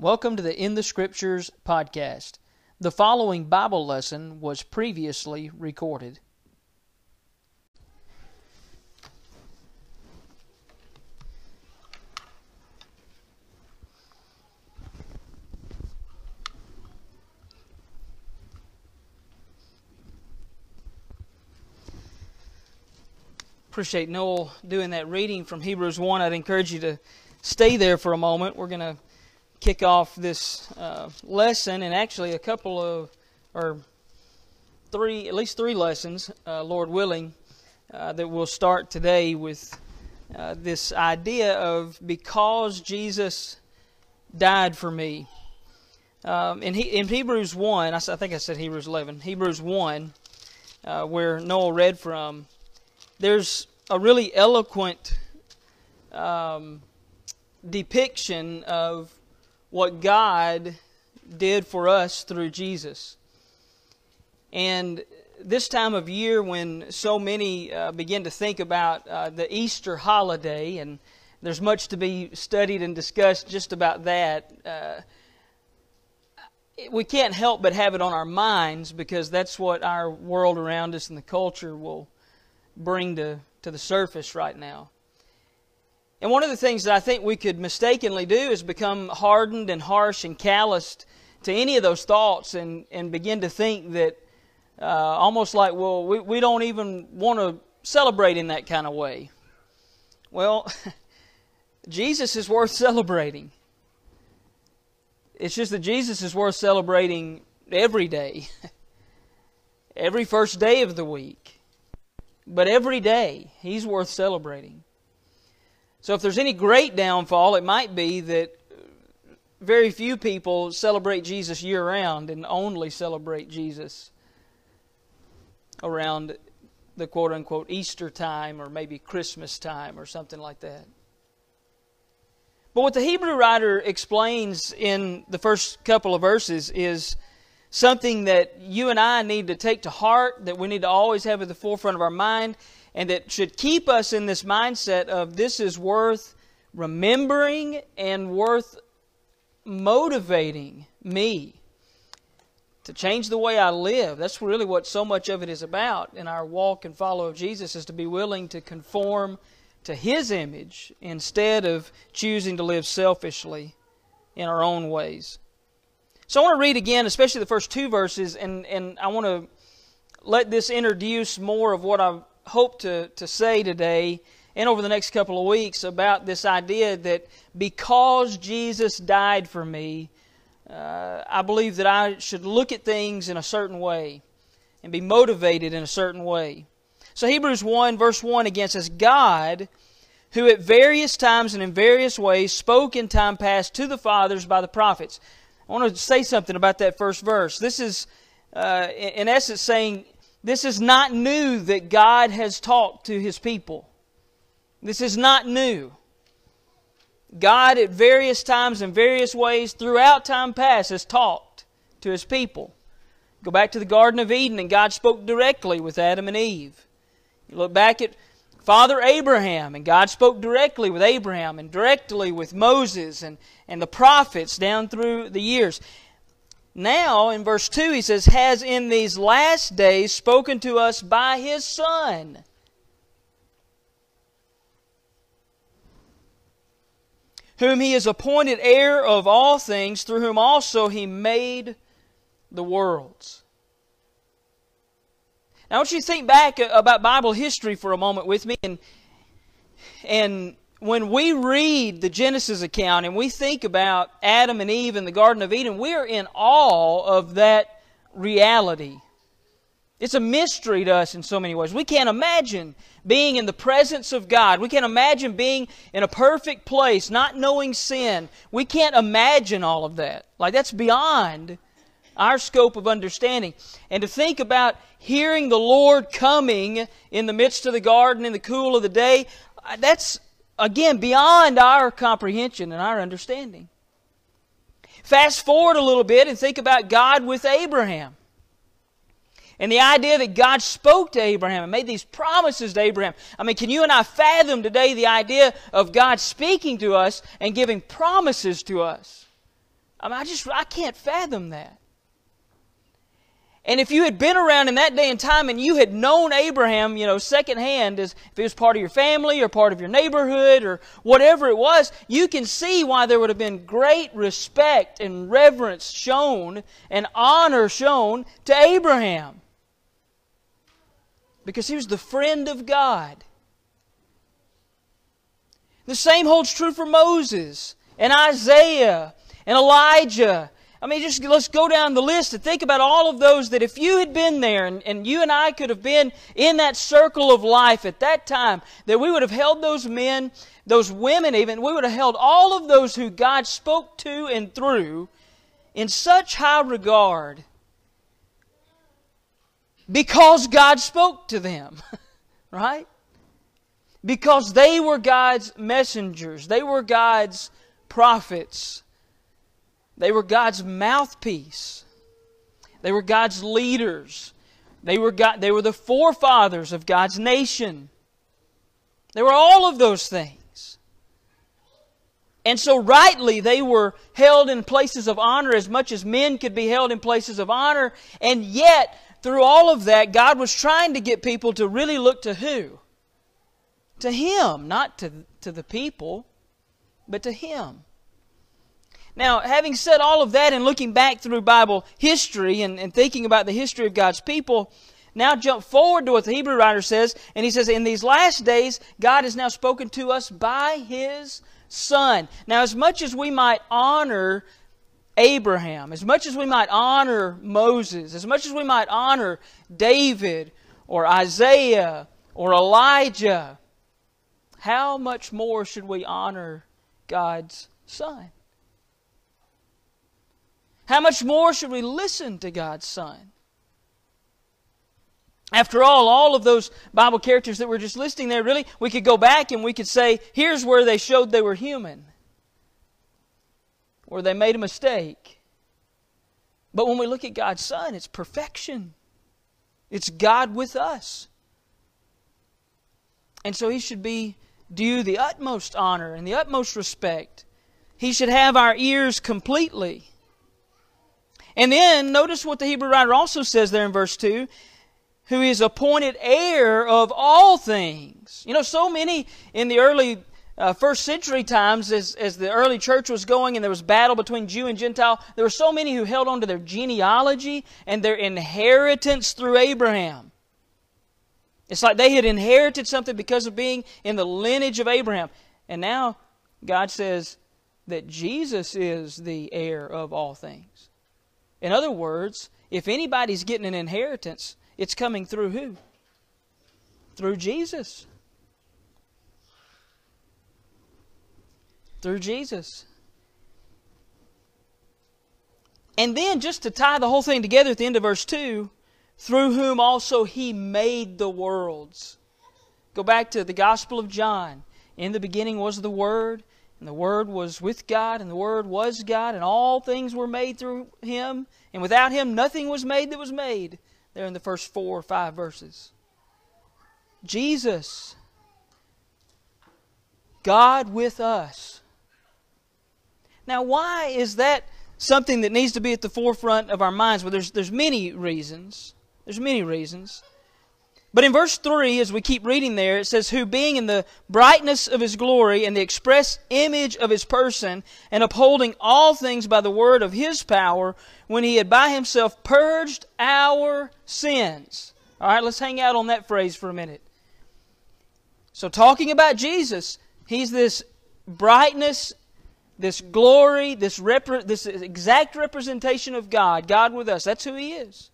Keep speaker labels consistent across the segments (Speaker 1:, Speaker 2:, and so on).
Speaker 1: Welcome to the In the Scriptures podcast. The following Bible lesson was previously recorded. Appreciate Noel doing that reading from Hebrews 1. I'd encourage you to stay there for a moment. We're going to kick off this uh, lesson and actually a couple of, or three, at least three lessons, uh, Lord willing, uh, that we'll start today with uh, this idea of because Jesus died for me. Um, in, he, in Hebrews 1, I, I, think I said Hebrews 11, Hebrews 1, uh, where Noel read from, there's a really eloquent um, depiction of what God did for us through Jesus. And this time of year, when so many uh, begin to think about uh, the Easter holiday, and there's much to be studied and discussed just about that, uh, we can't help but have it on our minds because that's what our world around us and the culture will bring to, to the surface right now. And one of the things that I think we could mistakenly do is become hardened and harsh and calloused to any of those thoughts and, and begin to think that uh, almost like, well, we, we don't even want to celebrate in that kind of way. Well, Jesus is worth celebrating. It's just that Jesus is worth celebrating every day, every first day of the week. But every day, He's worth celebrating. So if there's any great downfall, it might be that very few people celebrate Jesus year round and only celebrate Jesus around the quote unquote Easter time or maybe Christmas time or something like that. But what the Hebrew writer explains in the first couple of verses is something that you and I need to take to heart, that we need to always have at the forefront of our mind, and it should keep us in this mindset of this is worth remembering and worth motivating me to change the way I live. That's really what so much of it is about in our walk and follow of Jesus is to be willing to conform to his image instead of choosing to live selfishly in our own ways. So I want to read again, especially the first two verses, and, and I want to let this introduce more of what I've hope to, to say today and over the next couple of weeks about this idea that because Jesus died for me, uh, I believe that I should look at things in a certain way and be motivated in a certain way. So, Hebrews 1, verse 1 again says, God, who at various times and in various ways spoke in time past to the fathers by the prophets. I want to say something about that first verse. This is, uh, in essence, saying this is not new that God has talked to his people. This is not new. God, at various times and various ways throughout time past, has talked to his people. Go back to the Garden of Eden, and God spoke directly with Adam and Eve. You look back at Father Abraham, and God spoke directly with Abraham and directly with Moses and, and the prophets down through the years. Now, in verse 2, he says, has in these last days spoken to us by his Son. Whom he has appointed heir of all things, through whom also he made the worlds. Now, I want you to think back about Bible history for a moment with me and, and when we read the Genesis account and we think about Adam and Eve in the Garden of Eden, we are in awe of that reality. It's a mystery to us in so many ways. We can't imagine being in the presence of God. We can't imagine being in a perfect place, not knowing sin. We can't imagine all of that. Like, that's beyond our scope of understanding. And to think about hearing the Lord coming in the midst of the garden in the cool of the day, uh, that's again, beyond our comprehension and our understanding. Fast forward a little bit and think about God with Abraham. And the idea that God spoke to Abraham and made these promises to Abraham. I mean, can you and I fathom today the idea of God speaking to us and giving promises to us? I mean, I just, I can't fathom that. And if you had been around in that day and time and you had known Abraham, you know, secondhand, as if he was part of your family or part of your neighborhood or whatever it was, you can see why there would have been great respect and reverence shown and honor shown to Abraham. Because he was the friend of God. The same holds true for Moses and Isaiah and Elijah I mean, just let's go down the list and think about all of those that if you had been there and, and you and I could have been in that circle of life at that time, that we would have held those men, those women even, we would have held all of those who God spoke to and through in such high regard because God spoke to them, right? Because they were God's messengers, they were God's prophets. They were God's mouthpiece. They were God's leaders. They were, God, they were the forefathers of God's nation. They were all of those things. And so, rightly, they were held in places of honor as much as men could be held in places of honor. And yet, through all of that, God was trying to get people to really look to who? To Him, not to, to the people, but to Him. Now, having said all of that and looking back through Bible history and, and thinking about the history of God's people, now jump forward to what the Hebrew writer says, and he says, In these last days, God has now spoken to us by his Son. Now, as much as we might honor Abraham, as much as we might honor Moses, as much as we might honor David or Isaiah or Elijah, how much more should we honor God's Son? How much more should we listen to God's Son? After all, all of those Bible characters that we're just listing there, really, we could go back and we could say, here's where they showed they were human, where they made a mistake. But when we look at God's Son, it's perfection. It's God with us. And so he should be due the utmost honor and the utmost respect. He should have our ears completely. And then notice what the Hebrew writer also says there in verse 2 who is appointed heir of all things. You know, so many in the early uh, first century times, as, as the early church was going and there was battle between Jew and Gentile, there were so many who held on to their genealogy and their inheritance through Abraham. It's like they had inherited something because of being in the lineage of Abraham. And now God says that Jesus is the heir of all things. In other words, if anybody's getting an inheritance, it's coming through who? Through Jesus. Through Jesus. And then, just to tie the whole thing together at the end of verse 2, through whom also he made the worlds. Go back to the Gospel of John. In the beginning was the Word, and the Word was with God, and the Word was God, and all things were made through Him, and without Him nothing was made that was made. There in the first four or five verses. Jesus, God with us. Now, why is that something that needs to be at the forefront of our minds? Well, there's, there's many reasons. There's many reasons. But in verse 3, as we keep reading there, it says, Who being in the brightness of his glory and the express image of his person, and upholding all things by the word of his power, when he had by himself purged our sins. All right, let's hang out on that phrase for a minute. So, talking about Jesus, he's this brightness, this glory, this, rep- this exact representation of God, God with us. That's who he is.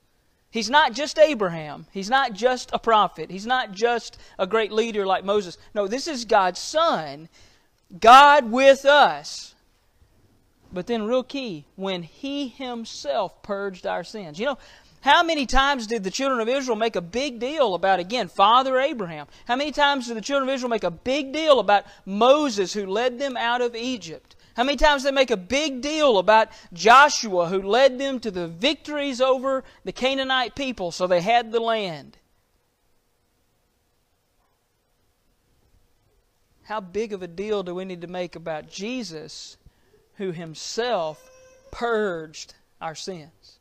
Speaker 1: He's not just Abraham. He's not just a prophet. He's not just a great leader like Moses. No, this is God's Son, God with us. But then, real key, when He Himself purged our sins. You know, how many times did the children of Israel make a big deal about, again, Father Abraham? How many times did the children of Israel make a big deal about Moses who led them out of Egypt? How many times they make a big deal about Joshua who led them to the victories over the Canaanite people so they had the land? How big of a deal do we need to make about Jesus who himself purged our sins.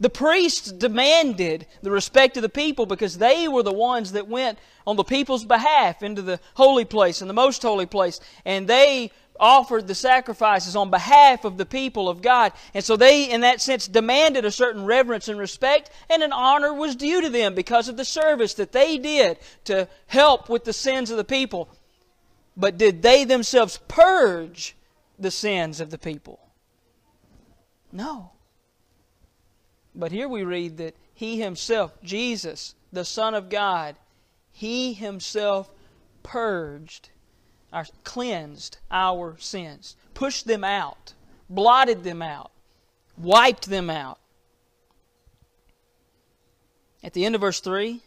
Speaker 1: The priests demanded the respect of the people because they were the ones that went on the people's behalf into the holy place and the most holy place. And they offered the sacrifices on behalf of the people of God. And so they, in that sense, demanded a certain reverence and respect, and an honor was due to them because of the service that they did to help with the sins of the people. But did they themselves purge the sins of the people? No. But here we read that He Himself, Jesus, the Son of God, He Himself purged, our, cleansed our sins, pushed them out, blotted them out, wiped them out. At the end of verse 3,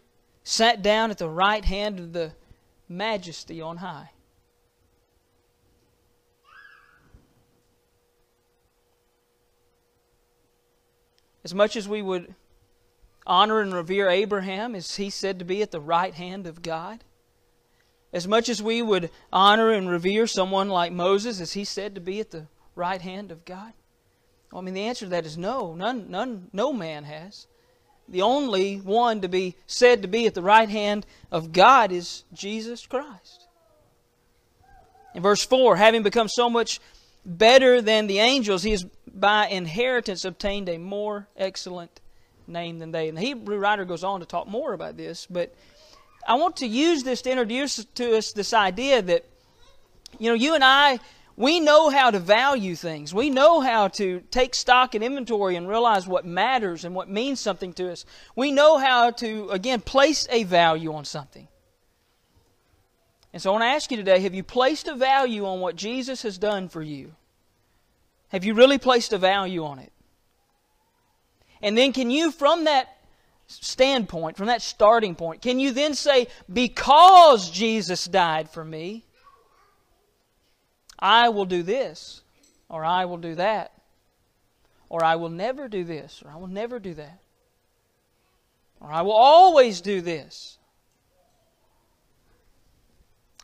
Speaker 1: sat down at the right hand of the majesty on high. As much as we would honor and revere Abraham, is he said to be at the right hand of God? As much as we would honor and revere someone like Moses, is he said to be at the right hand of God? Well, I mean, the answer to that is no. None, none, no man has. The only one to be said to be at the right hand of God is Jesus Christ. In verse 4, having become so much better than the angels, he has by inheritance obtained a more excellent name than they. And the Hebrew writer goes on to talk more about this, but I want to use this to introduce to us this idea that, you know, you and I, we know how to value things. We know how to take stock and inventory and realize what matters and what means something to us. We know how to, again, place a value on something. And so I want to ask you today have you placed a value on what Jesus has done for you? Have you really placed a value on it? And then can you, from that standpoint, from that starting point, can you then say, because Jesus died for me, I will do this, or I will do that, or I will never do this, or I will never do that, or I will always do this?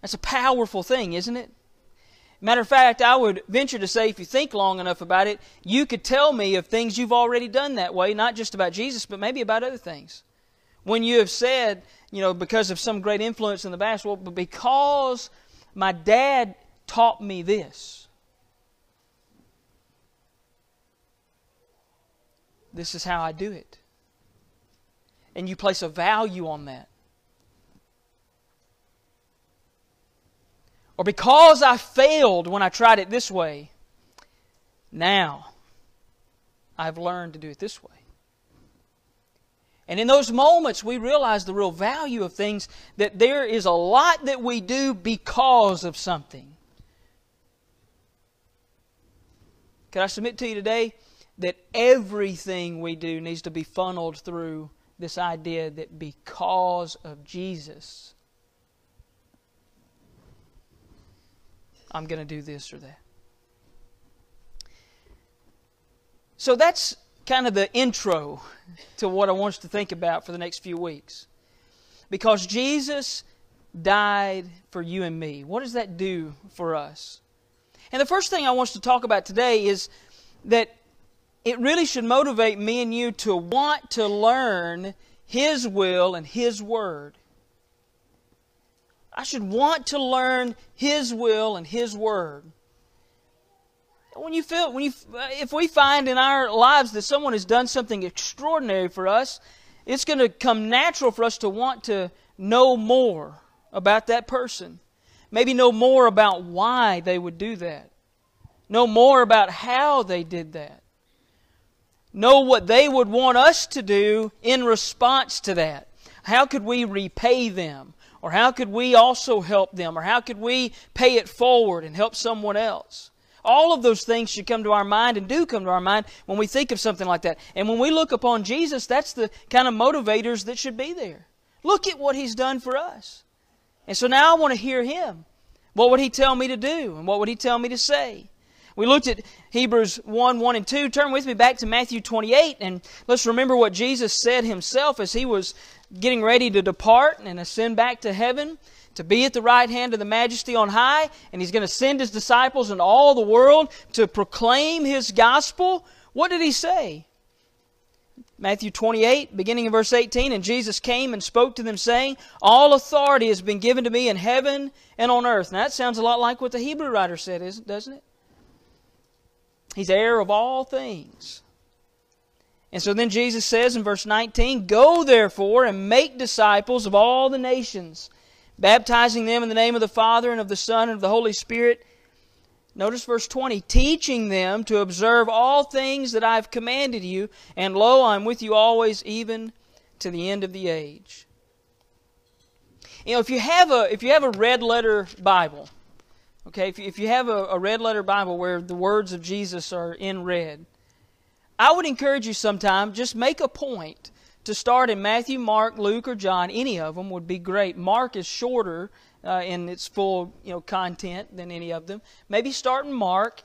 Speaker 1: That's a powerful thing, isn't it? Matter of fact, I would venture to say, if you think long enough about it, you could tell me of things you've already done that way, not just about Jesus, but maybe about other things. When you have said, you know, because of some great influence in the past, well, but because my dad taught me this, this is how I do it. And you place a value on that. Or because I failed when I tried it this way, now I've learned to do it this way. And in those moments, we realize the real value of things, that there is a lot that we do because of something. Can I submit to you today that everything we do needs to be funneled through this idea that because of Jesus, I'm going to do this or that. So that's kind of the intro to what I want us to think about for the next few weeks. Because Jesus died for you and me. What does that do for us? And the first thing I want to talk about today is that it really should motivate me and you to want to learn His will and His Word. I should want to learn His will and His Word. When you feel, when you, if we find in our lives that someone has done something extraordinary for us, it's going to come natural for us to want to know more about that person. Maybe know more about why they would do that. Know more about how they did that. Know what they would want us to do in response to that. How could we repay them? Or how could we also help them? Or how could we pay it forward and help someone else? All of those things should come to our mind and do come to our mind when we think of something like that. And when we look upon Jesus, that's the kind of motivators that should be there. Look at what He's done for us. And so now I want to hear Him. What would He tell me to do? And what would He tell me to say? We looked at Hebrews 1 1 and 2. Turn with me back to Matthew 28, and let's remember what Jesus said Himself as He was getting ready to depart and ascend back to heaven to be at the right hand of the majesty on high, and he's going to send his disciples into all the world to proclaim his gospel. What did he say? Matthew 28, beginning in verse 18, and Jesus came and spoke to them, saying, All authority has been given to me in heaven and on earth. Now that sounds a lot like what the Hebrew writer said, doesn't it? He's heir of all things. And so then Jesus says in verse 19, Go therefore and make disciples of all the nations, baptizing them in the name of the Father and of the Son and of the Holy Spirit Notice verse 20 teaching them to observe all things that I've commanded you, and lo, I'm with you always, even to the end of the age. You know, if you have a, if you have a red letter Bible, okay, if you, if you have a, a red letter Bible where the words of Jesus are in red, I would encourage you sometime, just make a point to start in Matthew, Mark, Luke, or John. Any of them would be great. Mark is shorter uh, in its full you know content than any of them. Maybe start in Mark,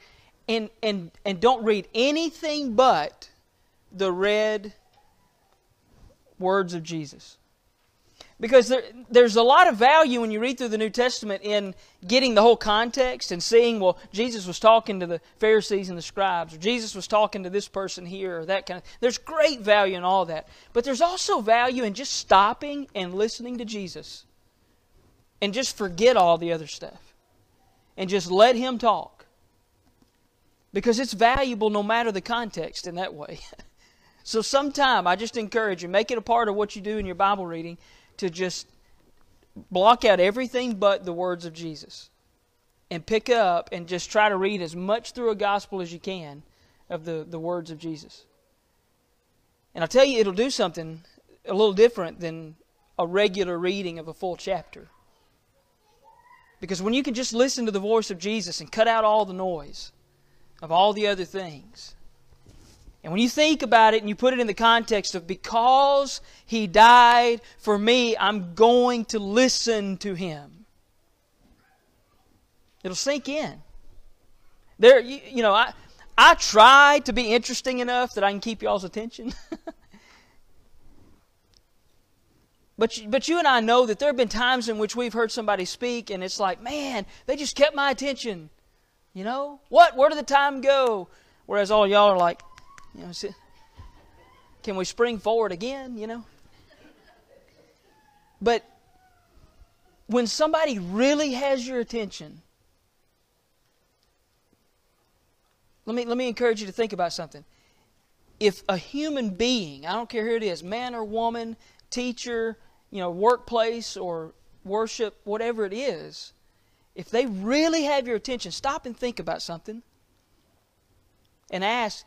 Speaker 1: and and and don't read anything but the red words of Jesus. Because there, there's a lot of value when you read through the New Testament in getting the whole context and seeing, well, Jesus was talking to the Pharisees and the scribes, or Jesus was talking to this person here, or that kind of. There's great value in all that, but there's also value in just stopping and listening to Jesus and just forget all the other stuff and just let Him talk. Because it's valuable no matter the context in that way. so, sometime I just encourage you, make it a part of what you do in your Bible reading to just block out everything but the words of Jesus and pick up and just try to read as much through a gospel as you can of the, the words of Jesus. And I'll tell you, it'll do something a little different than a regular reading of a full chapter. Because when you can just listen to the voice of Jesus and cut out all the noise of all the other things, and when you think about it and you put it in the context of because He died for me, I'm going to listen to Him, it'll sink in. There, you, you know, I, I try to be interesting enough that I can keep y'all's attention. But, but you and I know that there have been times in which we've heard somebody speak and it's like, man, they just kept my attention. You know? What? Where did the time go? Whereas all y'all are like, you know, can we spring forward again? You know? But when somebody really has your attention, let me, let me encourage you to think about something. If a human being, I don't care who it is, man or woman, teacher, you know, workplace or worship, whatever it is, if they really have your attention, stop and think about something and ask,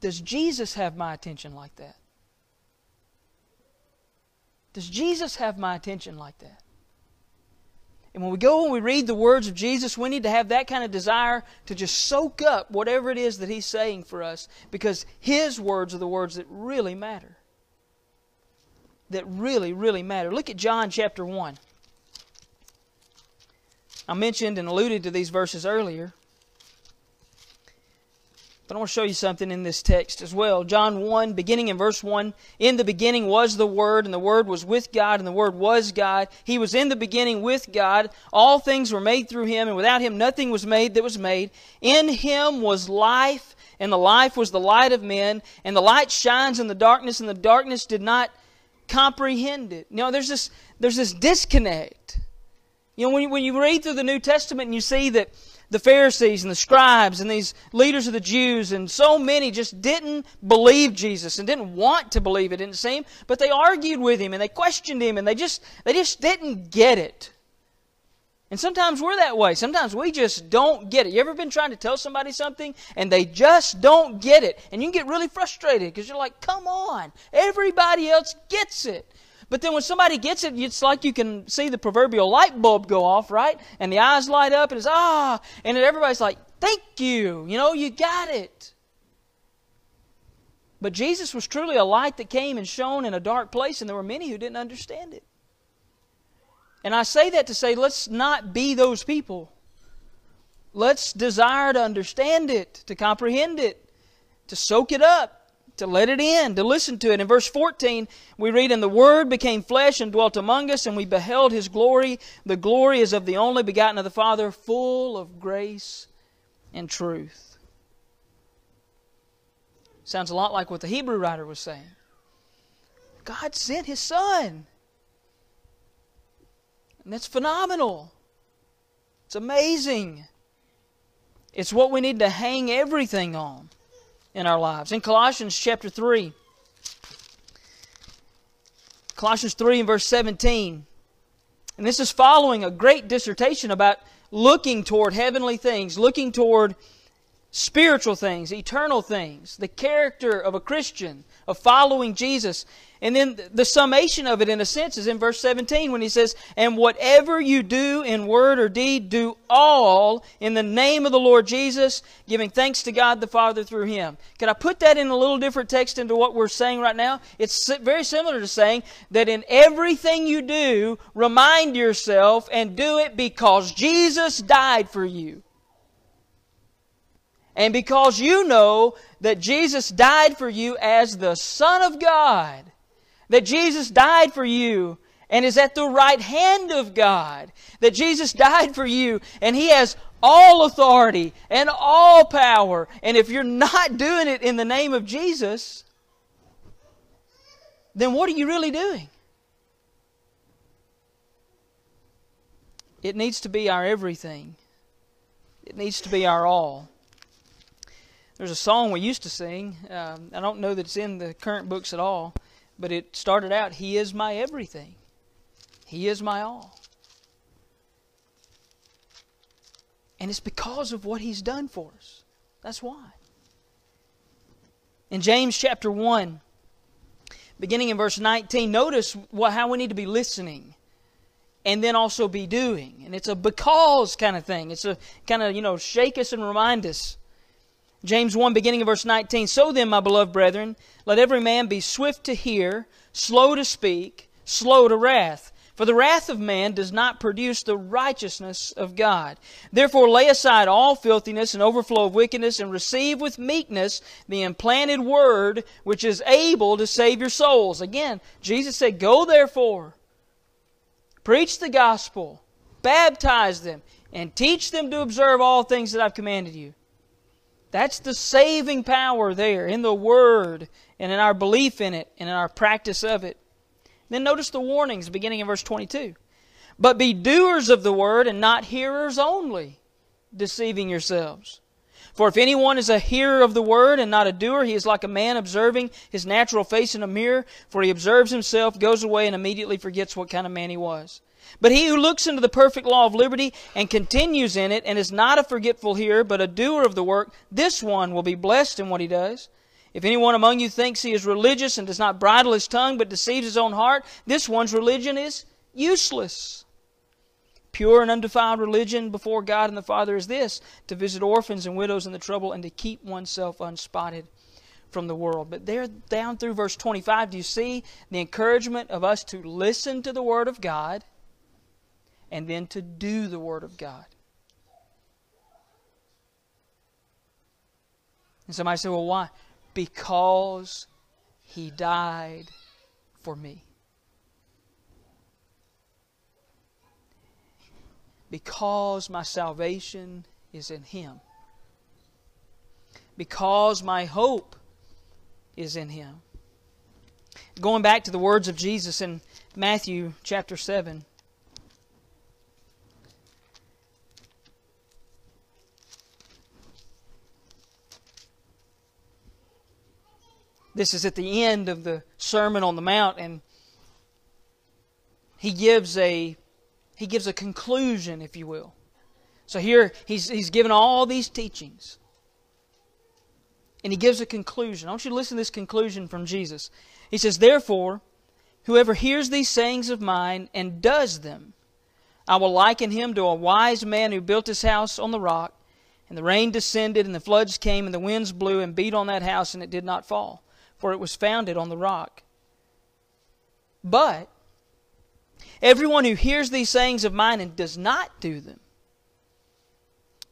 Speaker 1: does Jesus have my attention like that? Does Jesus have my attention like that? And when we go and we read the words of Jesus, we need to have that kind of desire to just soak up whatever it is that He's saying for us because His words are the words that really matter that really, really matter. Look at John chapter 1. I mentioned and alluded to these verses earlier. But I want to show you something in this text as well. John 1, beginning in verse 1 In the beginning was the Word, and the Word was with God, and the Word was God. He was in the beginning with God. All things were made through Him, and without Him nothing was made that was made. In Him was life, and the life was the light of men. And the light shines in the darkness, and the darkness did not comprehend it. You know, there's this, there's this disconnect. You know, when you, when you read through the New Testament and you see that the Pharisees and the scribes and these leaders of the Jews and so many just didn't believe Jesus and didn't want to believe it, didn't seem, but they argued with him and they questioned him and they just they just didn't get it. And sometimes we're that way. Sometimes we just don't get it. You ever been trying to tell somebody something and they just don't get it? And you get really frustrated because you're like, come on, everybody else gets it. But then when somebody gets it, it's like you can see the proverbial light bulb go off, right? And the eyes light up and it's, ah, and everybody's like, thank you. You know, you got it. But Jesus was truly a light that came and shone in a dark place, and there were many who didn't understand it. And I say that to say, let's not be those people. Let's desire to understand it, to comprehend it, to soak it up, to let it in, to listen to it. In verse 14, we read, And the Word became flesh and dwelt among us, and we beheld His glory. The glory is of the only begotten of the Father, full of grace and truth. Sounds a lot like what the Hebrew writer was saying. God sent His Son. And that's phenomenal. It's amazing. It's what we need to hang everything on in our lives. In Colossians chapter 3, Colossians 3 and verse 17, and this is following a great dissertation about looking toward heavenly things, looking toward spiritual things, eternal things, the character of a Christian, of following Jesus. And then the summation of it, in a sense, is in verse 17 when he says, And whatever you do in word or deed, do all in the name of the Lord Jesus, giving thanks to God the Father through him. Can I put that in a little different text into what we're saying right now? It's very similar to saying that in everything you do, remind yourself and do it because Jesus died for you. And because you know that Jesus died for you as the Son of God, that Jesus died for you and is at the right hand of God, that Jesus died for you and He has all authority and all power. And if you're not doing it in the name of Jesus, then what are you really doing? It needs to be our everything. It needs to be our all. There's a song we used to sing. Um, I don't know that it's in the current books at all, but it started out, He is my everything. He is my all. And it's because of what He's done for us. That's why. In James chapter 1, beginning in verse 19, notice what, how we need to be listening and then also be doing. And it's a because kind of thing. It's a kind of, you know, shake us and remind us. James 1, beginning of verse 19. So then, my beloved brethren, let every man be swift to hear, slow to speak, slow to wrath. For the wrath of man does not produce the righteousness of God. Therefore, lay aside all filthiness and overflow of wickedness, and receive with meekness the implanted word which is able to save your souls. Again, Jesus said, Go therefore, preach the gospel, baptize them, and teach them to observe all things that I've commanded you. That's the saving power there in the Word and in our belief in it and in our practice of it. Then notice the warnings beginning in verse 22. But be doers of the Word and not hearers only, deceiving yourselves. For if anyone is a hearer of the word and not a doer, he is like a man observing his natural face in a mirror, for he observes himself, goes away, and immediately forgets what kind of man he was. But he who looks into the perfect law of liberty and continues in it, and is not a forgetful hearer, but a doer of the work, this one will be blessed in what he does. If anyone among you thinks he is religious and does not bridle his tongue, but deceives his own heart, this one's religion is useless. Pure and undefiled religion before God and the Father is this to visit orphans and widows in the trouble and to keep oneself unspotted from the world. But there, down through verse 25, do you see the encouragement of us to listen to the Word of God? And then to do the Word of God. And somebody said, well, why? Because He died for me. Because my salvation is in Him. Because my hope is in Him. Going back to the words of Jesus in Matthew chapter 7. This is at the end of the Sermon on the Mount, and he gives a he gives a conclusion, if you will. So here he's he's given all these teachings. And he gives a conclusion. I want you to listen to this conclusion from Jesus. He says, Therefore, whoever hears these sayings of mine and does them, I will liken him to a wise man who built his house on the rock, and the rain descended, and the floods came, and the winds blew and beat on that house, and it did not fall for it was founded on the rock. But everyone who hears these sayings of mine and does not do them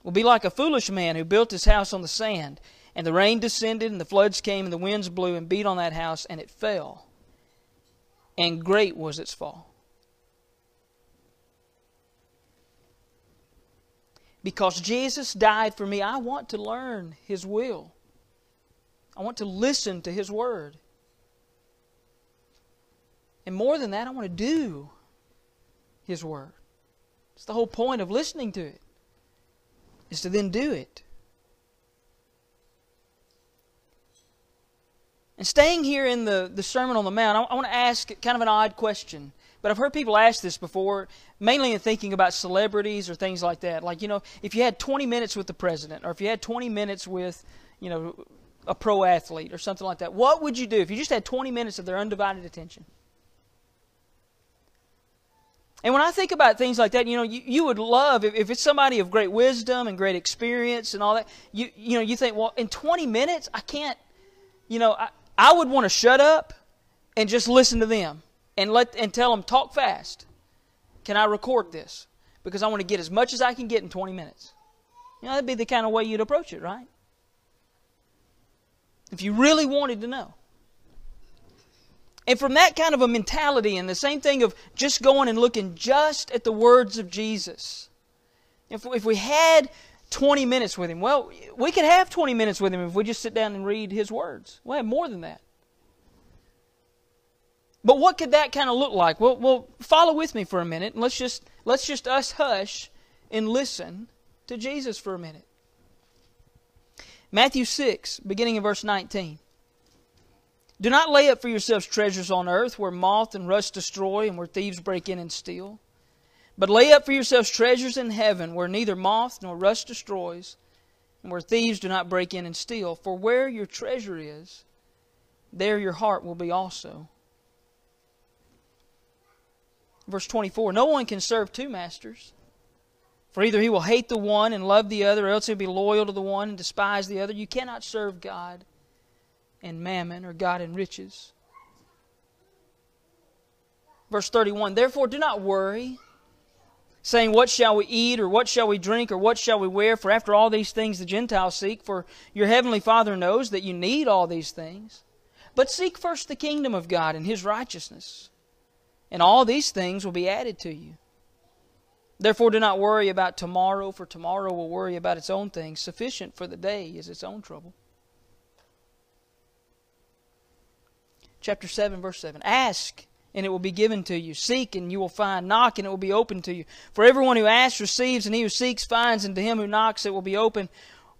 Speaker 1: will be like a foolish man who built his house on the sand. And the rain descended, and the floods came, and the winds blew and beat on that house, and it fell. And great was its fall. Because Jesus died for me, I want to learn His will. I want to listen to His Word. And more than that, I want to do His Word. It's the whole point of listening to it, is to then do it. And staying here in the, the Sermon on the Mount, I, I want to ask kind of an odd question. But I've heard people ask this before, mainly in thinking about celebrities or things like that. Like, you know, if you had 20 minutes with the president, or if you had 20 minutes with, you know, a pro athlete or something like that, what would you do if you just had 20 minutes of their undivided attention? And when I think about things like that, you know, you, you would love, if, if it's somebody of great wisdom and great experience and all that, you, you know, you think, well, in 20 minutes, I can't, you know, I, I would want to shut up and just listen to them and let and tell them talk fast. Can I record this? Because I want to get as much as I can get in 20 minutes. You know, that'd be the kind of way you'd approach it, right? If you really wanted to know. And from that kind of a mentality and the same thing of just going and looking just at the words of Jesus. If, if we had 20 minutes with him, well, we could have 20 minutes with him if we just sit down and read his words. We'll have more than that. But what could that kind of look like? Well, well, follow with me for a minute and let's just let's just us hush and listen to Jesus for a minute. Matthew 6, beginning in verse 19. Do not lay up for yourselves treasures on earth where moth and rust destroy and where thieves break in and steal. But lay up for yourselves treasures in heaven where neither moth nor rust destroys and where thieves do not break in and steal. For where your treasure is, there your heart will be also. Verse 24 No one can serve two masters. For either he will hate the one and love the other, or else he'll be loyal to the one and despise the other. You cannot serve God and mammon, or God and riches. Verse 31 Therefore do not worry, saying, What shall we eat, or what shall we drink, or what shall we wear? For after all these things the Gentiles seek, for your heavenly Father knows that you need all these things. But seek first the kingdom of God and his righteousness and all these things will be added to you. Therefore, do not worry about tomorrow, for tomorrow will worry about its own things. Sufficient for the day is its own trouble. Chapter 7, verse 7. Ask, and it will be given to you. Seek, and you will find. Knock, and it will be opened to you. For everyone who asks receives, and he who seeks finds, and to him who knocks it will be open.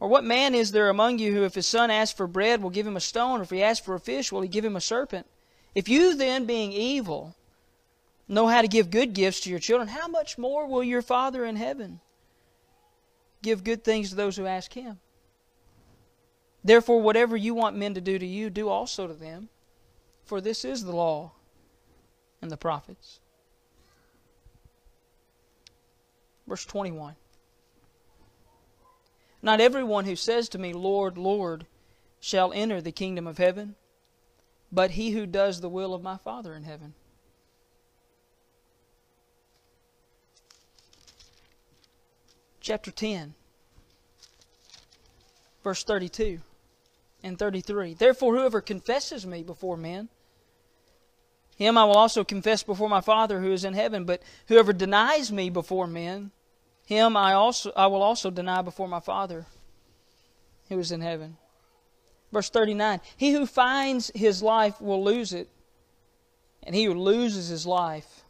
Speaker 1: Or what man is there among you who, if his son asks for bread, will give him a stone, or if he asks for a fish, will he give him a serpent? If you then, being evil, know how to give good gifts to your children, how much more will your Father in heaven give good things to those who ask Him? Therefore, whatever you want men to do to you, do also to them, for this is the law and the prophets. Verse 21. Not everyone who says to me, Lord, Lord, shall enter the kingdom of heaven, but he who does the will of my Father in heaven. Chapter 10, verse 32 and 33. Therefore, whoever confesses me before men, him I will also confess before my Father who is in heaven. But whoever denies me before men, him I also I will also deny before my Father who is in heaven. Verse 39 He who finds his life will lose it, and he who loses his life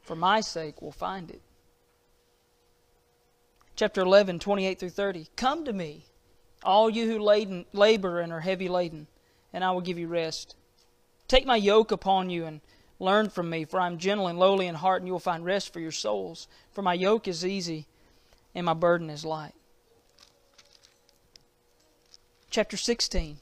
Speaker 1: for my sake will find it chapter 11, 28 through 30. Come to me, all you who laden, labor and are heavy laden, and I will give you rest. Take my yoke upon you and learn from me, for I am gentle and lowly in heart, and you will find rest for your souls. For my yoke is easy and my burden is light. Chapter 16,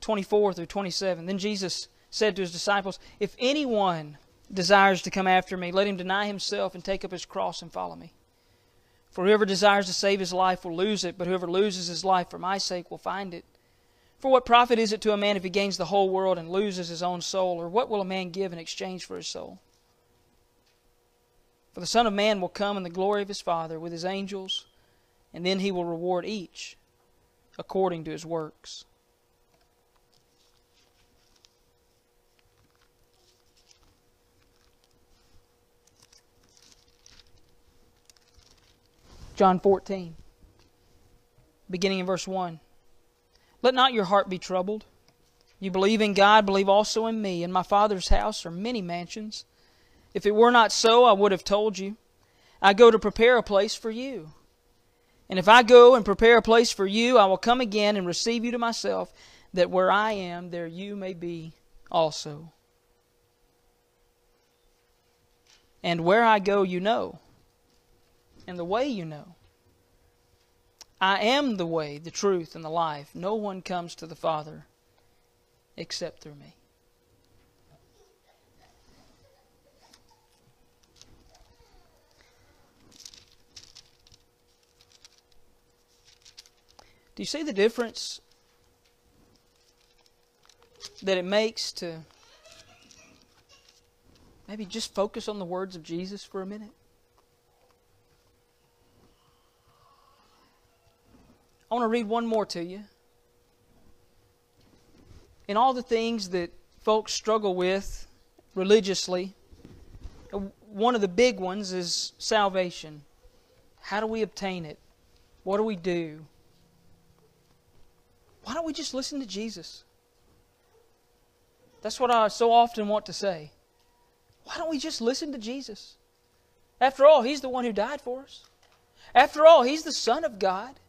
Speaker 1: 24 through 27. Then Jesus said to his disciples, If anyone desires to come after me, let him deny himself and take up his cross and follow me. For whoever desires to save his life will lose it, but whoever loses his life for my sake will find it. For what profit is it to a man if he gains the whole world and loses his own soul? Or what will a man give in exchange for his soul? For the Son of Man will come in the glory of his Father with his angels, and then he will reward each according to his works. John 14, beginning in verse 1. Let not your heart be troubled. You believe in God, believe also in me. In my Father's house are many mansions. If it were not so, I would have told you. I go to prepare a place for you. And if I go and prepare a place for you, I will come again and receive you to myself, that where I am, there you may be also. And where I go, you know, and the way you know. I am the way, the truth, and the life. No one comes to the Father except through me. Do you see the difference that it makes to maybe just focus on the words of Jesus for a minute? I want to read one more to you. In all the things that folks struggle with religiously, one of the big ones is salvation. How do we obtain it? What do we do? Why don't we just listen to Jesus? That's what I so often want to say. Why don't we just listen to Jesus? After all, He's the one who died for us. After all, He's the Son of God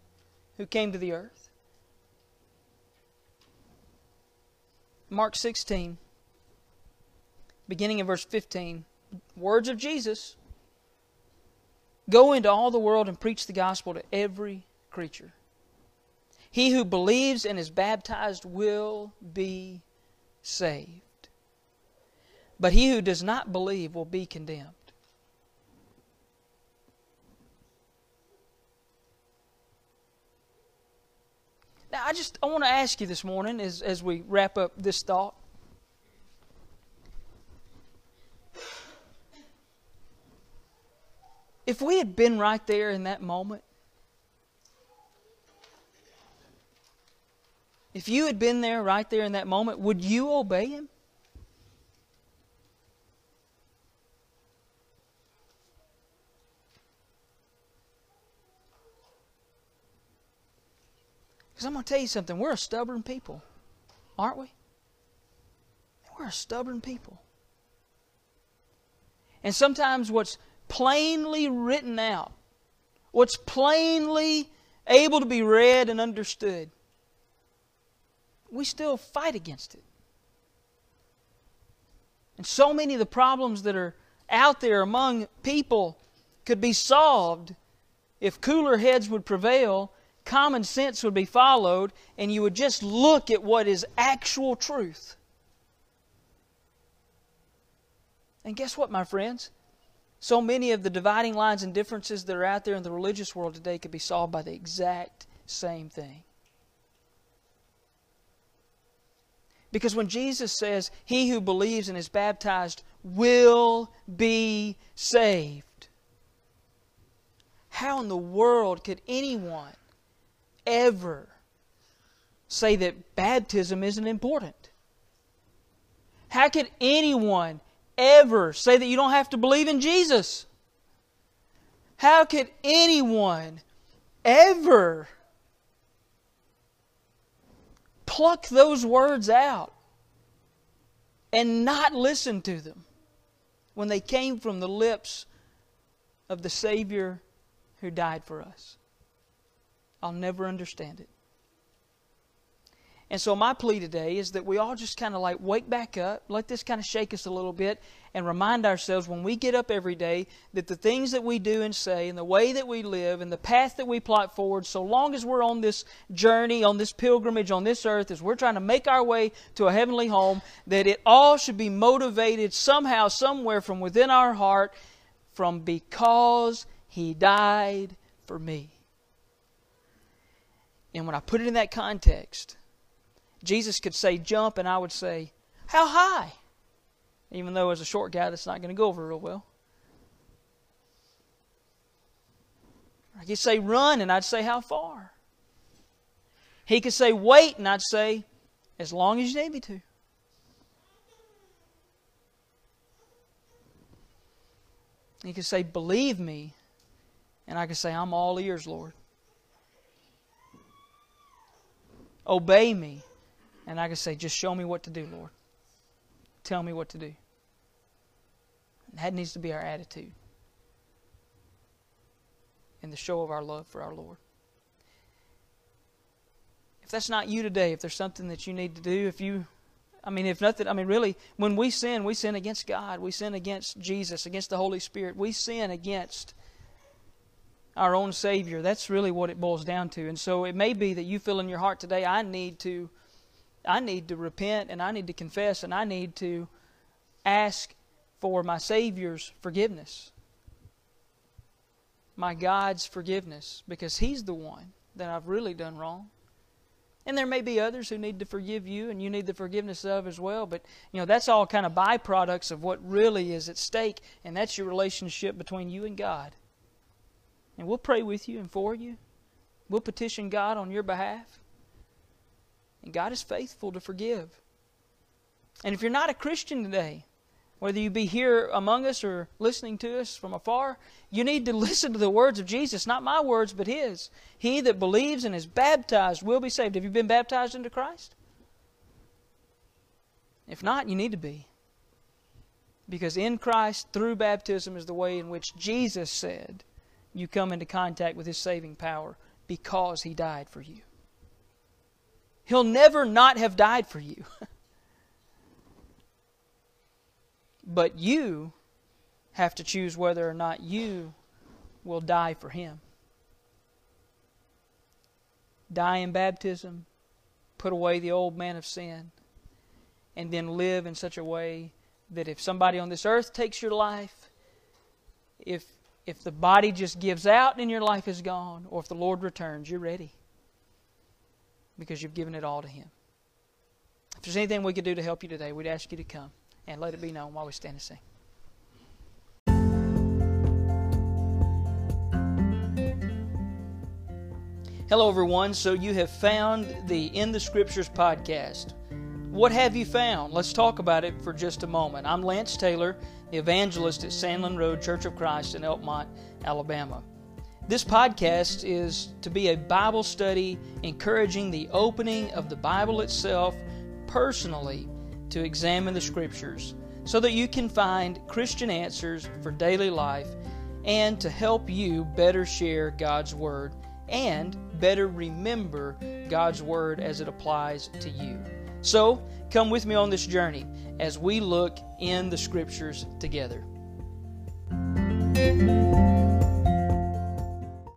Speaker 1: who came to the earth. Mark 16, beginning in verse 15, words of Jesus Go into all the world and preach the gospel to every creature. He who believes and is baptized will be saved. But he who does not believe will be condemned. Now, I just I want to ask you this morning as, as we wrap up this thought. If we had been right there in that moment, If you had been there right there in that moment, would you obey him? Because I'm going to tell you something. We're a stubborn people, aren't we? We're a stubborn people. And sometimes what's plainly written out, what's plainly able to be read and understood, we still fight against it. And so many of the problems that are out there among people could be solved if cooler heads would prevail, common sense would be followed, and you would just look at what is actual truth. And guess what, my friends? So many of the dividing lines and differences that are out there in the religious world today could be solved by the exact same thing. Because when Jesus says, He who believes and is baptized will be saved, how in the world could anyone ever say that baptism isn't important? How could anyone ever say that you don't have to believe in Jesus? How could anyone ever pluck those words out and not listen to them when they came from the lips of the Savior who died for us. I'll never understand it. And so, my plea today is that we all just kind of like wake back up, let this kind of shake us a little bit, and remind ourselves when we get up every day that the things that we do and say, and the way that we live, and the path that we plot forward, so long as we're on this journey, on this pilgrimage on this earth, as we're trying to make our way to a heavenly home, that it all should be motivated somehow, somewhere from within our heart, from because He died for me. And when I put it in that context, Jesus could say jump, and I would say, How high? Even though as a short guy, that's not going to go over real well. I could say run, and I'd say how far. He could say, Wait, and I'd say, As long as you need me to. He could say, Believe me. And I could say, I'm all ears, Lord. Obey me. And I can say, Just show me what to do, Lord. Tell me what to do. That needs to be our attitude in the show of our love for our Lord. If that's not you today, if there's something that you need to do, if you I mean, if nothing, I mean, really, when we sin, we sin against God. We sin against Jesus, against the Holy Spirit. We sin against our own Savior. That's really what it boils down to. And so it may be that you feel in your heart today, I need to, I need to repent and I need to confess and I need to ask for my Savior's forgiveness, my God's forgiveness, because He's the one that I've really done wrong. And there may be others who need to forgive you and you need the forgiveness of as well. But, you know, that's all kind of byproducts of what really is at stake, and that's your relationship between you and God. And we'll pray with you and for you. We'll petition God on your behalf. And God is faithful to forgive. And if you're not a Christian today, whether you be here among us or listening to us from afar, you need to listen to the words of Jesus, not my words, but His. He that believes and is baptized will be saved. Have you been baptized into Christ? If not, you need to be. Because in Christ, through baptism, is the way in which Jesus said you come into contact with His saving power because He died for you. He'll never not have died for you. But you have to choose whether or not you will die for Him. Die in baptism, put away the old man of sin, and then live in such a way that if somebody on this earth takes your life, if if the body just gives out and your life is gone, or if the Lord returns, you're ready. Because you've given it all to Him. If there's anything we could do to help you today, we'd ask you to come and let it be known while we stand and sing. Hello, everyone. So, you have found the In the Scriptures podcast. What have you found? Let's talk about it for just a moment. I'm Lance Taylor, the evangelist at Sandlin Road Church of Christ in Elkmont, Alabama. This podcast is to be a Bible study encouraging the opening of the Bible itself personally to examine the Scriptures so that you can find Christian answers for daily life and to help you better share God's Word and better remember God's Word as it applies to you. So, come with me on this journey as we look in the Scriptures together.